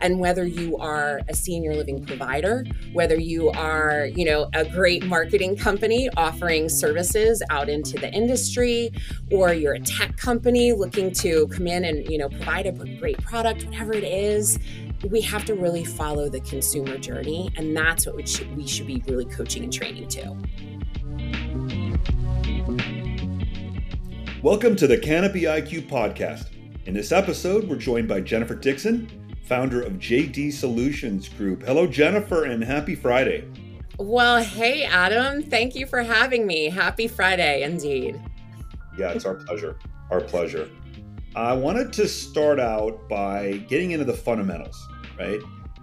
and whether you are a senior living provider whether you are you know a great marketing company offering services out into the industry or you're a tech company looking to come in and you know provide a great product whatever it is we have to really follow the consumer journey. And that's what we should, we should be really coaching and training to. Welcome to the canopy iq podcast. In this episode we're joined by jennifer dixon founder of jd solutions group. Hello jennifer and happy friday. Well hey adam. Thank you for having me. Happy friday indeed. Yeah it's our pleasure. Our pleasure. I wanted to start out by getting into the fundamentals, right?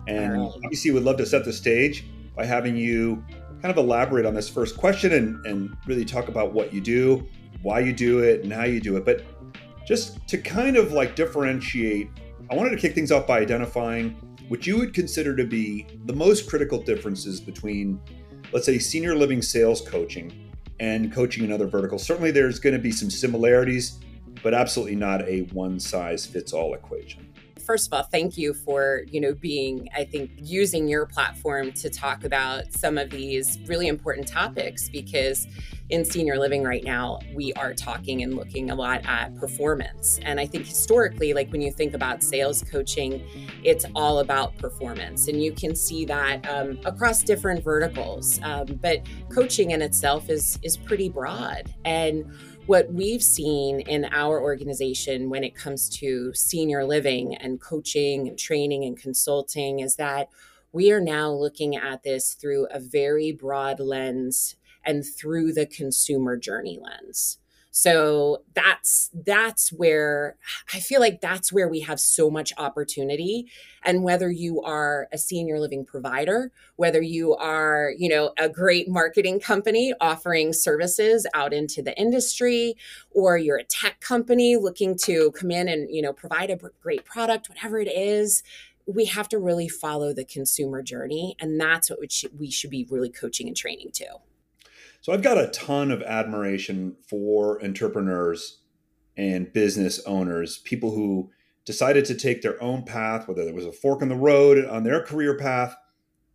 And right. obviously, would love to set the stage by having you kind of elaborate on this first question and, and really talk about what you do, why you do it, and how you do it. But just to kind of like differentiate, I wanted to kick things off by identifying what you would consider to be the most critical differences between, let's say, senior living sales coaching and coaching in other verticals. Certainly, there's going to be some similarities but absolutely not a one size fits all equation first of all thank you for you know being i think using your platform to talk about some of these really important topics because in senior living right now we are talking and looking a lot at performance. And i think historically like when you think about sales coaching it's all about performance. And you can see that um, across different verticals. Um, but coaching in itself is is pretty broad. And what we've seen in our organization when it comes to senior living and coaching and training and consulting is that we are now looking at this through a very broad lens and through the consumer journey lens. So that's that's where I feel like that's where we have so much opportunity and whether you are a senior living provider, whether you are, you know, a great marketing company offering services out into the industry or you're a tech company looking to come in and, you know, provide a great product, whatever it is, we have to really follow the consumer journey and that's what we should, we should be really coaching and training to. So I've got a ton of admiration for entrepreneurs and business owners, people who decided to take their own path, whether there was a fork in the road on their career path,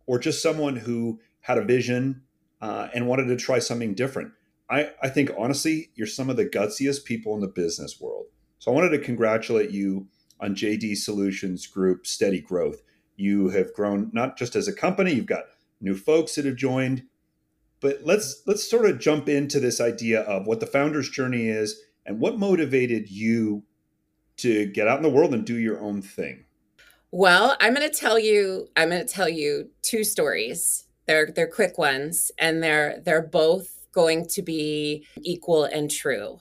or just someone who had a vision uh, and wanted to try something different. I, I think honestly, you're some of the gutsiest people in the business world. So I wanted to congratulate you on JD Solutions Group Steady Growth. You have grown not just as a company, you've got new folks that have joined, but let's let's sort of jump into this idea of what the founder's journey is and what motivated you to get out in the world and do your own thing. Well, I'm going to tell you I'm going to tell you two stories. They're they're quick ones and they're they're both going to be equal and true.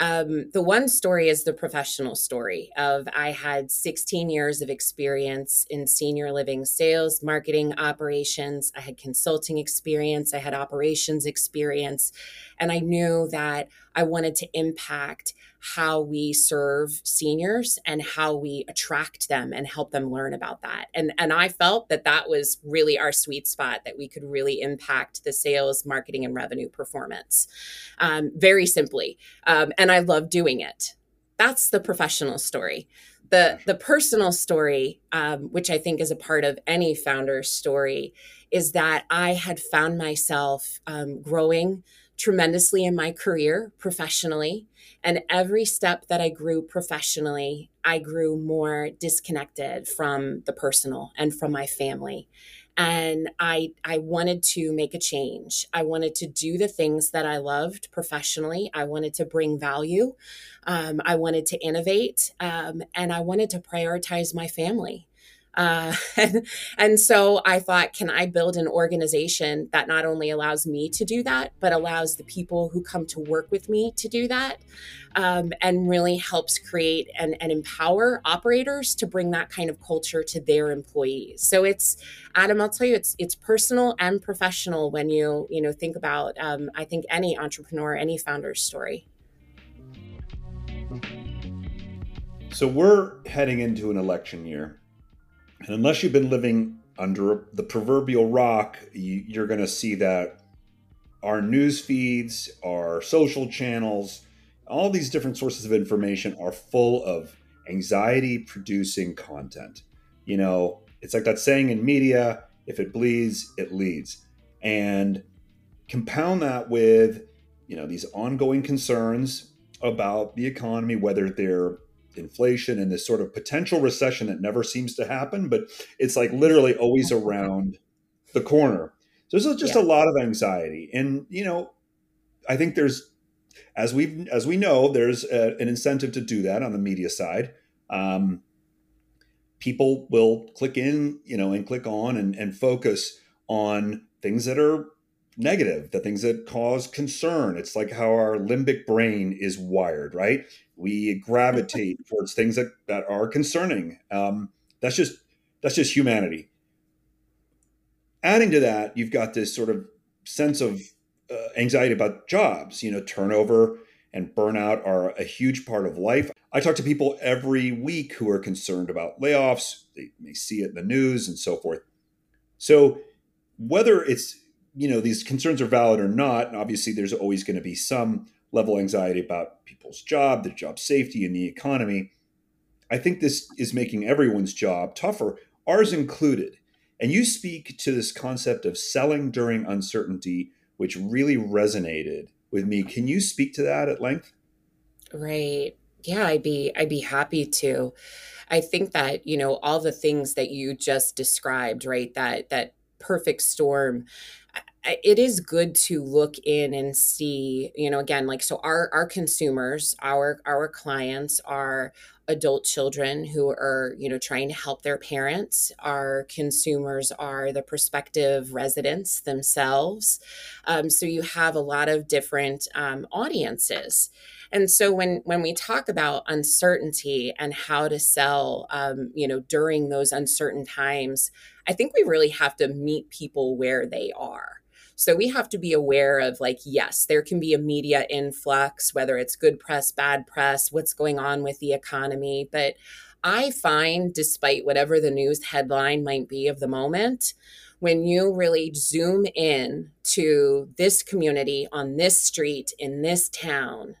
Um, the one story is the professional story of I had 16 years of experience in senior living sales, marketing, operations. I had consulting experience. I had operations experience. And I knew that I wanted to impact how we serve seniors and how we attract them and help them learn about that. And, and I felt that that was really our sweet spot, that we could really impact the sales, marketing, and revenue performance um, very simply. Um, and I love doing it. That's the professional story. The, the personal story, um, which I think is a part of any founder's story, is that I had found myself um, growing tremendously in my career professionally. And every step that I grew professionally, I grew more disconnected from the personal and from my family. And I, I wanted to make a change. I wanted to do the things that I loved professionally. I wanted to bring value. Um, I wanted to innovate. Um, and I wanted to prioritize my family. Uh, and, and so I thought, can I build an organization that not only allows me to do that, but allows the people who come to work with me to do that? Um, and really helps create and, and empower operators to bring that kind of culture to their employees. So it's, Adam, I'll tell you, it's it's personal and professional when you you know think about um, I think any entrepreneur, any founder's story. So we're heading into an election year. And unless you've been living under the proverbial rock, you, are going to see that our news feeds, our social channels, all these different sources of information are full of anxiety producing content. You know, it's like that saying in media if it bleeds, it leads. And compound that with, you know, these ongoing concerns about the economy, whether they're inflation and this sort of potential recession that never seems to happen, but it's like literally always around the corner. So there's just yeah. a lot of anxiety. And, you know, I think there's, as we as we know, there's a, an incentive to do that on the media side. Um, people will click in, you know, and click on and, and focus on things that are negative, the things that cause concern. It's like how our limbic brain is wired, right? We gravitate towards things that, that are concerning. Um, that's just that's just humanity. Adding to that, you've got this sort of sense of uh, anxiety about jobs. You know, turnover and burnout are a huge part of life. I talk to people every week who are concerned about layoffs. They may see it in the news and so forth. So, whether it's you know these concerns are valid or not, and obviously there's always going to be some level of anxiety about people's job, their job safety, and the economy. I think this is making everyone's job tougher, ours included. And you speak to this concept of selling during uncertainty, which really resonated with me. Can you speak to that at length? Right. Yeah, I'd be I'd be happy to. I think that, you know, all the things that you just described, right? That that perfect storm it is good to look in and see you know again like so our our consumers our our clients are adult children who are you know trying to help their parents. Our consumers are the prospective residents themselves. Um, so you have a lot of different um, audiences and so when when we talk about uncertainty and how to sell um, you know during those uncertain times i think we really have to meet people where they are so we have to be aware of like, yes, there can be a media influx, whether it's good press, bad press, what's going on with the economy. But I find, despite whatever the news headline might be of the moment, when you really zoom in to this community on this street in this town,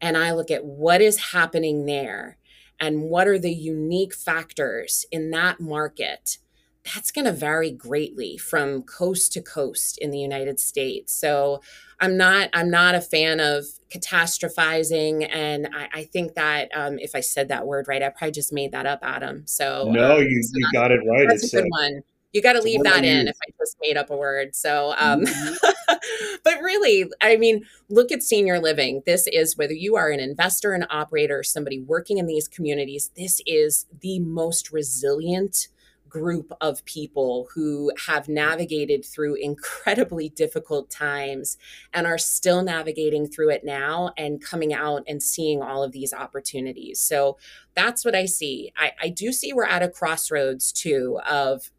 and I look at what is happening there and what are the unique factors in that market that's going to vary greatly from coast to coast in the United States. So I'm not I'm not a fan of catastrophizing, and I, I think that um, if I said that word right, I probably just made that up, Adam. So no, um, you, so you got it right. That's it's a good a, one. You got to leave that in if I just made up a word. So, um, mm-hmm. but really, I mean, look at senior living. This is whether you are an investor, an operator, somebody working in these communities. This is the most resilient group of people who have navigated through incredibly difficult times and are still navigating through it now and coming out and seeing all of these opportunities. So that's what I see. I, I do see we're at a crossroads too of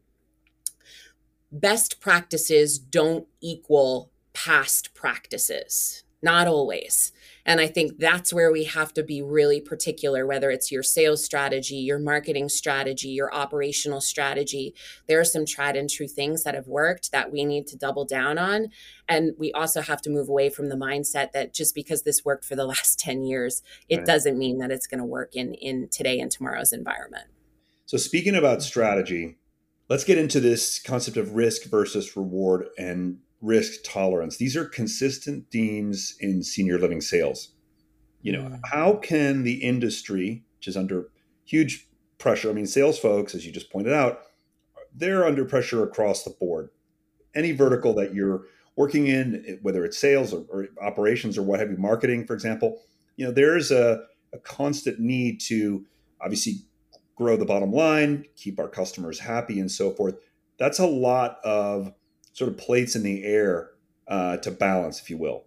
best practices don't equal past practices, not always. And I think that's where we have to be really particular, whether it's your sales strategy, your marketing strategy, your operational strategy. There are some tried and true things that have worked that we need to double down on. And we also have to move away from the mindset that just because this worked for the last 10 years, it right. doesn't mean that it's going to work in, in today and tomorrow's environment. So, speaking about strategy, let's get into this concept of risk versus reward and risk tolerance. These are consistent themes in senior living sales. You know, mm. how can the industry, which is under huge pressure, I mean, sales folks, as you just pointed out, they're under pressure across the board. Any vertical that you're working in, whether it's sales or, or operations or what have you, marketing, for example, you know, there's a, a constant need to obviously grow the bottom line, keep our customers happy, and so forth. That's a lot of sort of plates in the air uh, to balance, if you will.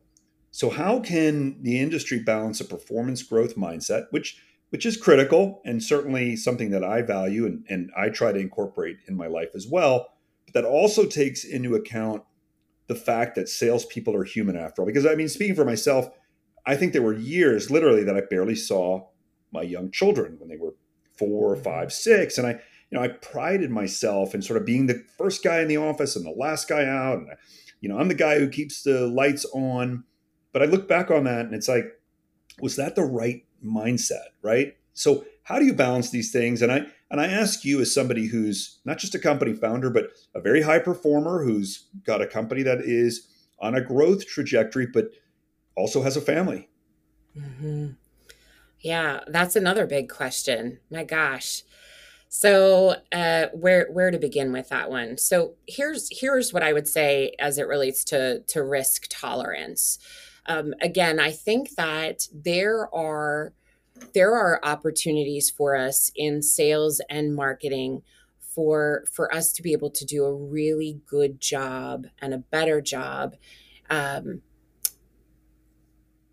So, how can the industry balance a performance growth mindset, which which is critical and certainly something that I value and, and I try to incorporate in my life as well, but that also takes into account the fact that salespeople are human after all. Because I mean, speaking for myself, I think there were years literally that I barely saw my young children when they were four, five, six, and I you know, I prided myself in sort of being the first guy in the office and the last guy out. And, you know, I'm the guy who keeps the lights on. But I look back on that and it's like, was that the right mindset? Right. So, how do you balance these things? And I and I ask you as somebody who's not just a company founder, but a very high performer who's got a company that is on a growth trajectory, but also has a family. Mm-hmm. Yeah, that's another big question. My gosh. So, uh, where where to begin with that one? So here's here's what I would say as it relates to to risk tolerance. Um, again, I think that there are there are opportunities for us in sales and marketing for for us to be able to do a really good job and a better job um,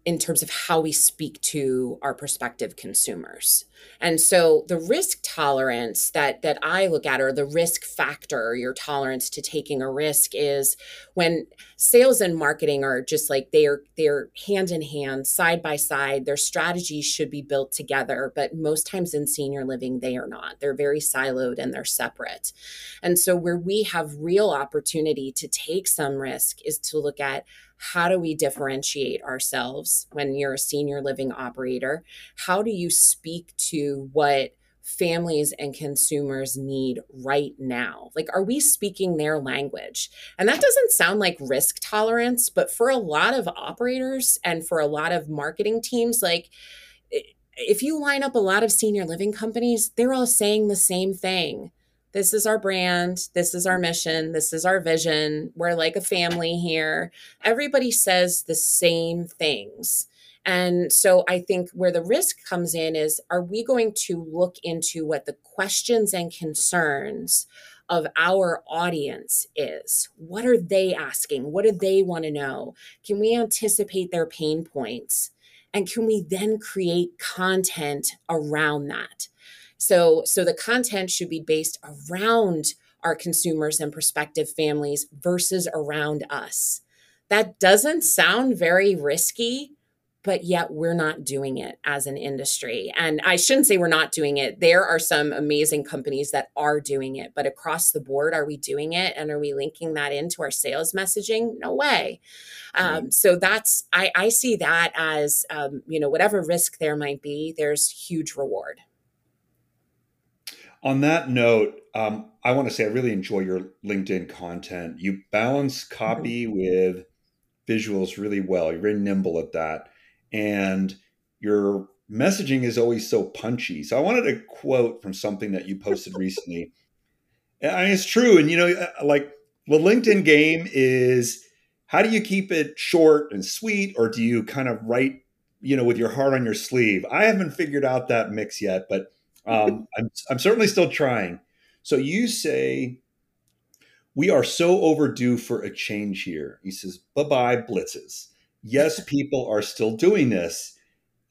in terms of how we speak to our prospective consumers. And so the risk tolerance that that I look at or the risk factor, your tolerance to taking a risk is when sales and marketing are just like they're they're hand in hand, side by side. Their strategies should be built together, but most times in senior living they are not. They're very siloed and they're separate. And so where we have real opportunity to take some risk is to look at how do we differentiate ourselves when you're a senior living operator? How do you speak to what families and consumers need right now? Like, are we speaking their language? And that doesn't sound like risk tolerance, but for a lot of operators and for a lot of marketing teams, like, if you line up a lot of senior living companies, they're all saying the same thing this is our brand, this is our mission, this is our vision. We're like a family here. Everybody says the same things. And so I think where the risk comes in is are we going to look into what the questions and concerns of our audience is? What are they asking? What do they want to know? Can we anticipate their pain points? And can we then create content around that? So, so the content should be based around our consumers and prospective families versus around us. That doesn't sound very risky, but yet we're not doing it as an industry. And I shouldn't say we're not doing it. There are some amazing companies that are doing it, but across the board, are we doing it? And are we linking that into our sales messaging? No way. Um, so that's, I, I see that as, um, you know, whatever risk there might be, there's huge reward. On that note, um, I want to say I really enjoy your LinkedIn content. You balance copy with visuals really well. You're very nimble at that. And your messaging is always so punchy. So I wanted to quote from something that you posted recently. I mean, it's true. And, you know, uh, like the LinkedIn game is how do you keep it short and sweet, or do you kind of write, you know, with your heart on your sleeve? I haven't figured out that mix yet, but um, I'm, I'm certainly still trying. So you say, we are so overdue for a change here. He says, bye bye, blitzes. Yes, people are still doing this.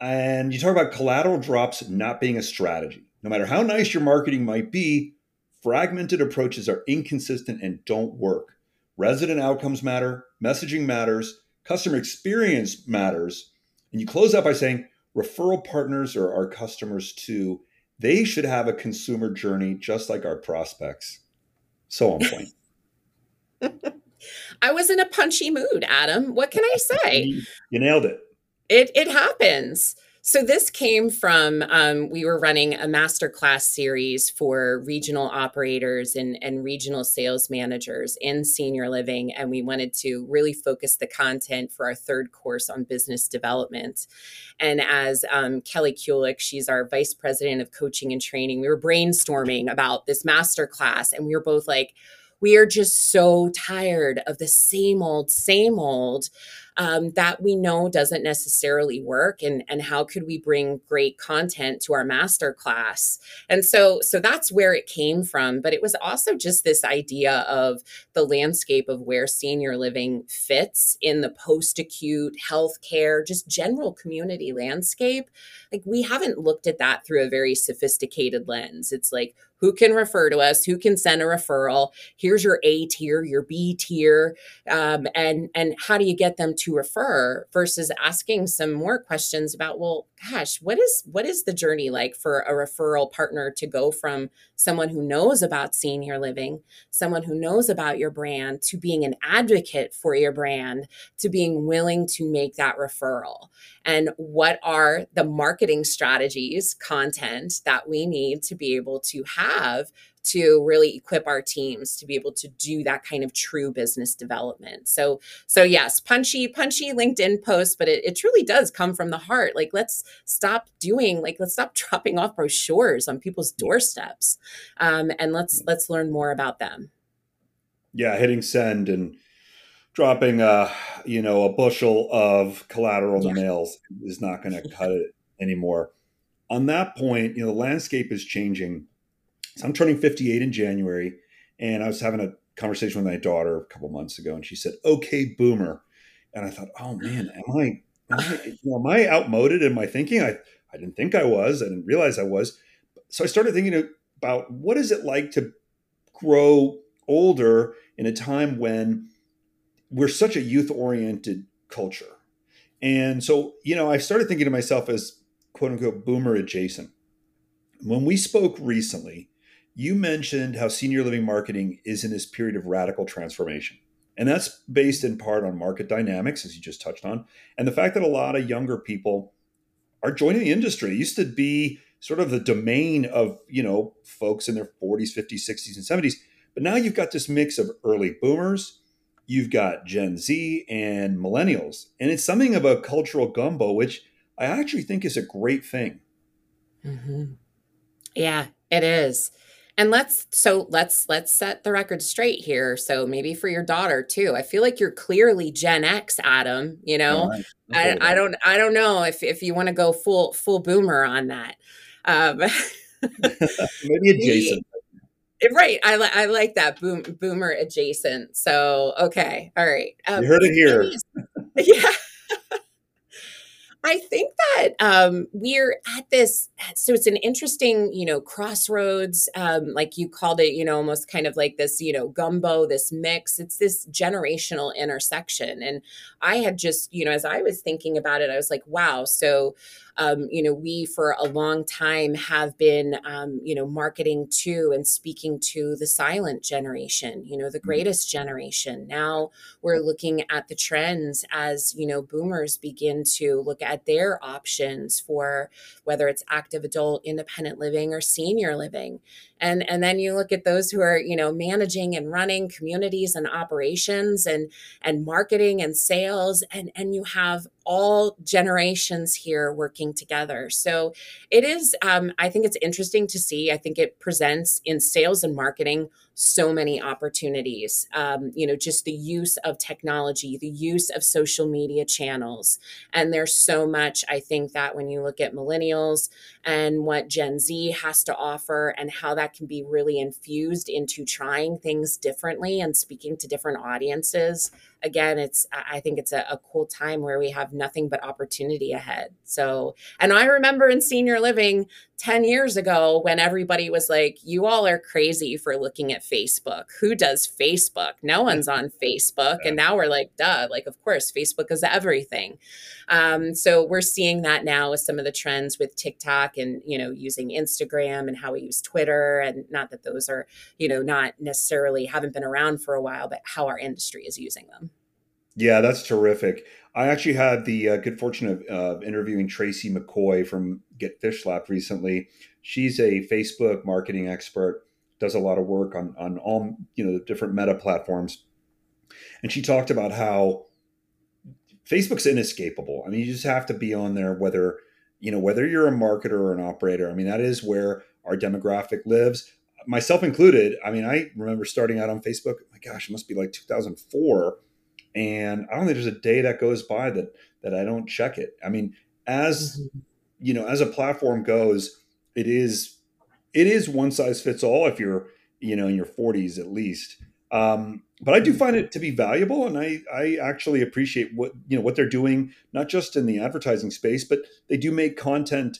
And you talk about collateral drops not being a strategy. No matter how nice your marketing might be, fragmented approaches are inconsistent and don't work. Resident outcomes matter, messaging matters, customer experience matters. And you close out by saying, referral partners are our customers too. They should have a consumer journey just like our prospects. So on point. I was in a punchy mood, Adam. What can I say? you nailed it. It it happens. So this came from um, we were running a masterclass series for regional operators and, and regional sales managers in senior living, and we wanted to really focus the content for our third course on business development. And as um, Kelly Kulik, she's our vice president of coaching and training, we were brainstorming about this masterclass, and we were both like, we are just so tired of the same old, same old um, that we know doesn't necessarily work and and how could we bring great content to our master class? And so so that's where it came from but it was also just this idea of the landscape of where senior living fits in the post acute healthcare just general community landscape. Like we haven't looked at that through a very sophisticated lens. It's like who can refer to us? Who can send a referral? Here's your a tier your b tier um, and and how do you get them to refer versus asking some more questions about well gosh what is what is the journey like for a referral partner to go from someone who knows about senior living someone who knows about your brand to being an advocate for your brand to being willing to make that referral? And what are the marketing strategies content that we need to be able to have to really equip our teams to be able to do that kind of true business development. So, so yes, punchy, punchy LinkedIn posts, but it, it truly does come from the heart. Like, let's stop doing, like, let's stop dropping off brochures on people's doorsteps, um, and let's let's learn more about them. Yeah, hitting send and dropping a you know a bushel of collateral yeah. nails is not going to cut it anymore. On that point, you know, the landscape is changing so I'm turning 58 in January, and I was having a conversation with my daughter a couple months ago, and she said, "Okay, boomer," and I thought, "Oh man, am I am I, am I outmoded in my thinking? I I didn't think I was. I didn't realize I was. So I started thinking about what is it like to grow older in a time when we're such a youth oriented culture. And so, you know, I started thinking to myself as quote unquote boomer adjacent. When we spoke recently, you mentioned how senior living marketing is in this period of radical transformation. And that's based in part on market dynamics, as you just touched on, and the fact that a lot of younger people are joining the industry. It used to be sort of the domain of, you know, folks in their 40s, 50s, 60s, and 70s. But now you've got this mix of early boomers, you've got Gen Z and millennials. And it's something of a cultural gumbo, which I actually think is a great thing. Mm-hmm. Yeah, it is and let's so let's let's set the record straight here. So maybe for your daughter too i feel like you're clearly gen x adam you know? I, I, don't i don't know if if you want to go full full boomer on that. Um maybe adjacent. Right I, li- I like that boom boomer adjacent. So okay all right. Um, you heard it here. yeah. I think that um, we're at this, so it's an interesting, you know, crossroads, um, like you called it, you know, almost kind of like this, you know, gumbo, this mix. It's this generational intersection. And I had just, you know, as I was thinking about it, I was like, wow. So, um, you know, we for a long time have been, um, you know, marketing to and speaking to the silent generation, you know, the mm-hmm. greatest generation. Now we're looking at the trends as, you know, boomers begin to look at their options for whether it's active adult, independent living, or senior living. And and then you look at those who are you know managing and running communities and operations and and marketing and sales and and you have all generations here working together so it is um, i think it's interesting to see i think it presents in sales and marketing so many opportunities. Um, you know, just the use of technology, the use of social media channels. And there's so much, I think, that when you look at millennials and what Gen Z has to offer and how that can be really infused into trying things differently and speaking to different audiences again, it's I think it's a, a, cool time where we have nothing but opportunity ahead. So, and I remember in senior living 10 years ago when everybody was like, you all are crazy for looking at Facebook. Who does Facebook? No one's on Facebook. And now we're like, duh, like, of course, Facebook is everything. Um, so we're seeing that now with some of the trends with TikTok and, you know, using Instagram and how we use Twitter. And not that those are, you know, not necessarily haven't been around for a while, but how our industry is using them. Yeah, that's terrific. I actually had the uh, good fortune of uh, interviewing Tracy McCoy from Get Fish Slapped recently. She's a Facebook marketing expert, does a lot of work on on all you know the different meta platforms, and she talked about how Facebook's inescapable. I mean, you just have to be on there, whether you know whether you're a marketer or an operator. I mean, that is where our demographic lives, myself included. I mean, I remember starting out on Facebook. My gosh, it must be like 2004 and I don't think there's a day that goes by that that I don't check it. I mean, as mm-hmm. You know, as a platform goes, it is it is one size fits all if you're you know in your 40s at least. Um, but I do find it to be valuable, and I I actually appreciate what you know what they're doing, not just in the advertising space, but they do make content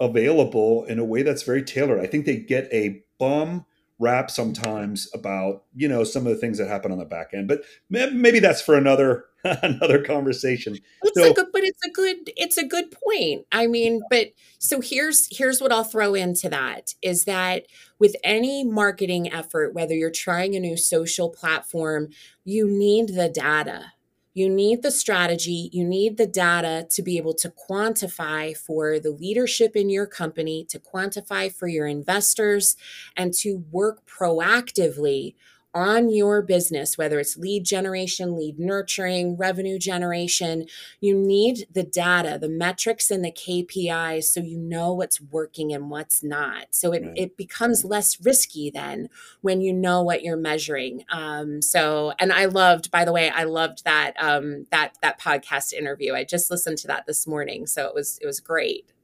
available in a way that's very tailored. I think they get a bum rap sometimes about you know some of the things that happen on the back end but maybe that's for another another conversation. It's so, a good, but it's a good it's a good point. I mean, but so here's here's what I'll throw into that is that with any marketing effort, whether you're trying a new social platform, you need the data you need the strategy, you need the data to be able to quantify for the leadership in your company, to quantify for your investors, and to work proactively on your business, whether it's lead generation, lead nurturing, revenue generation, you need the data, the metrics, and the KPIs so you know what's working and what's not. So it, right. it becomes less risky then when you know what you're measuring. Um, so, and I loved, by the way, I loved that um, that that podcast interview. I just listened to that this morning, so it was it was great.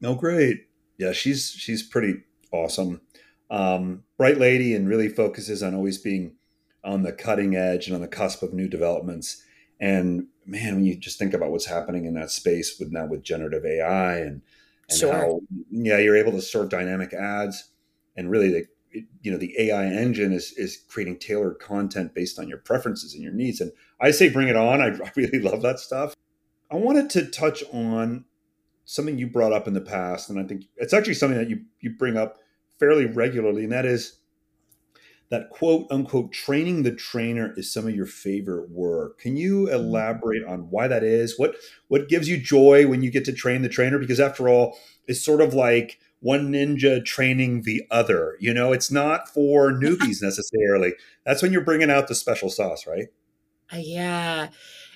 No, great. Yeah, she's she's pretty awesome um, bright lady and really focuses on always being on the cutting edge and on the cusp of new developments. And man, when you just think about what's happening in that space with now with generative AI and, and sure. how yeah you're able to serve dynamic ads and really the you know the AI engine is is creating tailored content based on your preferences and your needs. And I say bring it on. I, I really love that stuff. I wanted to touch on something you brought up in the past, and I think it's actually something that you you bring up fairly regularly, and that is that quote unquote training the trainer is some of your favorite work. Can you mm-hmm. elaborate on why that is? What what gives you joy when you get to train the trainer? Because after all, it's sort of like one ninja training the other. You know, it's not for newbies necessarily. That's when you're bringing out the special sauce, right? Uh, yeah.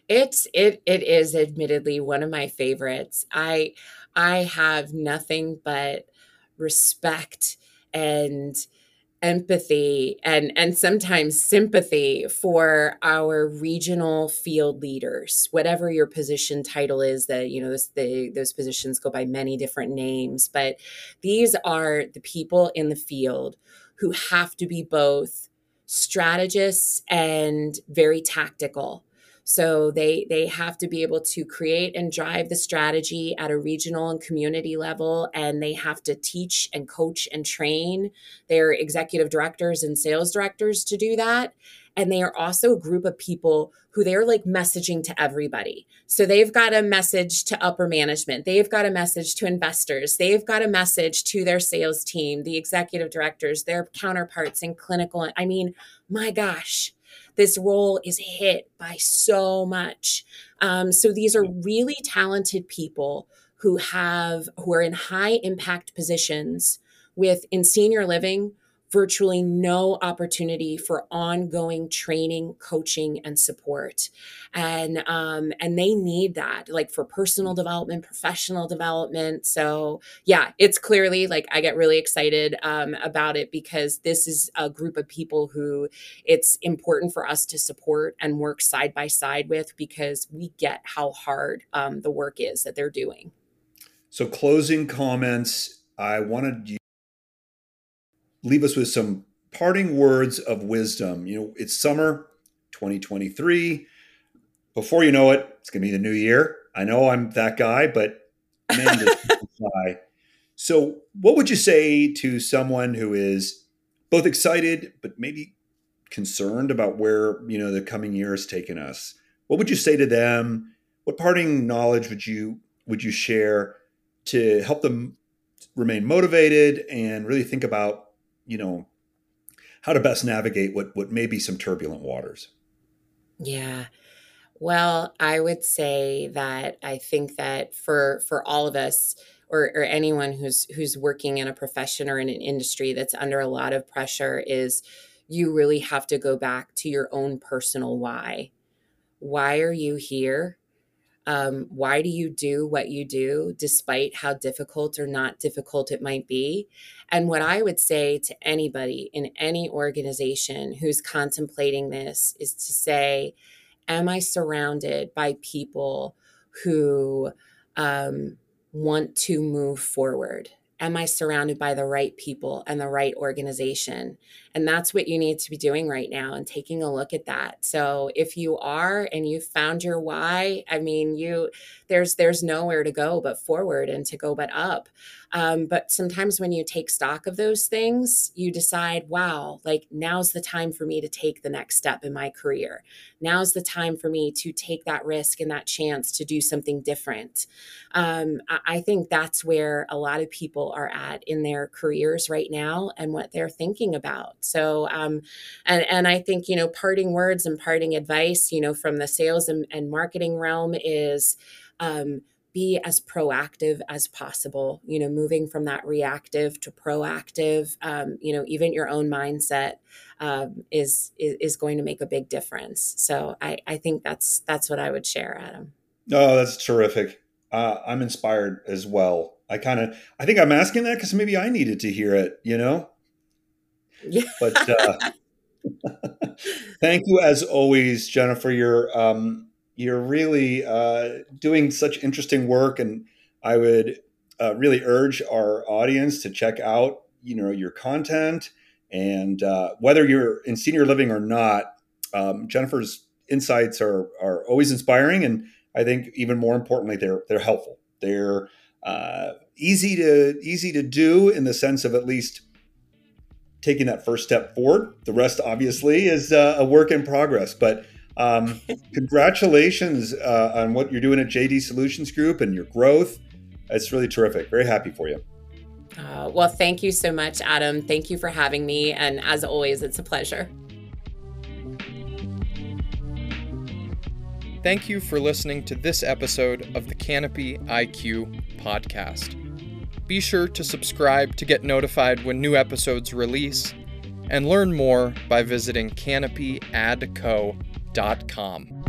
It's it it is admittedly one of my favorites. I I have nothing but respect and empathy and and sometimes sympathy for our regional field leaders whatever your position title is that you know this, the, those positions go by many different names but these are the people in the field who have to be both strategists and very tactical so they they have to be able to create and drive the strategy at a regional and community level and they have to teach and coach and train their executive directors and sales directors to do that and they are also a group of people who they're like messaging to everybody. So they've got a message to upper management, they've got a message to investors, they've got a message to their sales team, the executive directors, their counterparts in clinical. I mean, my gosh, this role is hit by so much. Um, so these are really talented people who have who are in high impact positions with in senior living virtually no opportunity for ongoing training, coaching, and support. And um, and they need that, like for personal development, professional development. So yeah, it's clearly like I get really excited um, about it because this is a group of people who it's important for us to support and work side by side with because we get how hard um, the work is that they're doing. So closing comments. I wanted you leave us with some parting words of wisdom. You know, it's summer 2023. Before you know it, it's going to be the new year. I know I'm that guy, but man, fly. So, what would you say to someone who is both excited but maybe concerned about where you know the coming year has taken us? What would you say to them? What parting knowledge would you would you share to help them remain motivated and really think about you know how to best navigate what what may be some turbulent waters. Yeah. Well, I would say that I think that for for all of us or, or anyone who's who's working in a profession or in an industry that's under a lot of pressure is you really have to go back to your own personal why. Why are you here? Um, why do you do what you do, despite how difficult or not difficult it might be? And what I would say to anybody in any organization who's contemplating this is to say, Am I surrounded by people who um, want to move forward? Am I surrounded by the right people and the right organization? And that's what you need to be doing right now and taking a look at that. So if you are and you've found your why, I mean, you there's there's nowhere to go but forward and to go but up. Um, but sometimes when you take stock of those things, you decide, wow, like now's the time for me to take the next step in my career. Now's the time for me to take that risk and that chance to do something different. Um, I think that's where a lot of people are at in their careers right now and what they're thinking about. So, um, and and I think you know, parting words and parting advice, you know, from the sales and, and marketing realm is. Um, be as proactive as possible you know moving from that reactive to proactive um, you know even your own mindset um, is, is, is going to make a big difference so I, I think that's that's what i would share adam oh that's terrific uh, i'm inspired as well i kind of i think i'm asking that because maybe i needed to hear it you know yeah. but uh, thank you as always jennifer you're um, you're really uh, doing such interesting work, and I would uh, really urge our audience to check out, you know, your content and uh, whether you're in senior living or not. Um, Jennifer's insights are are always inspiring, and I think even more importantly, they're they're helpful. They're uh, easy to easy to do in the sense of at least taking that first step forward. The rest, obviously, is uh, a work in progress, but um, congratulations uh, on what you're doing at JD Solutions Group and your growth. It's really terrific. Very happy for you. Uh, well, thank you so much, Adam. Thank you for having me. And as always, it's a pleasure. Thank you for listening to this episode of the Canopy IQ podcast. Be sure to subscribe to get notified when new episodes release and learn more by visiting canopyadco.com.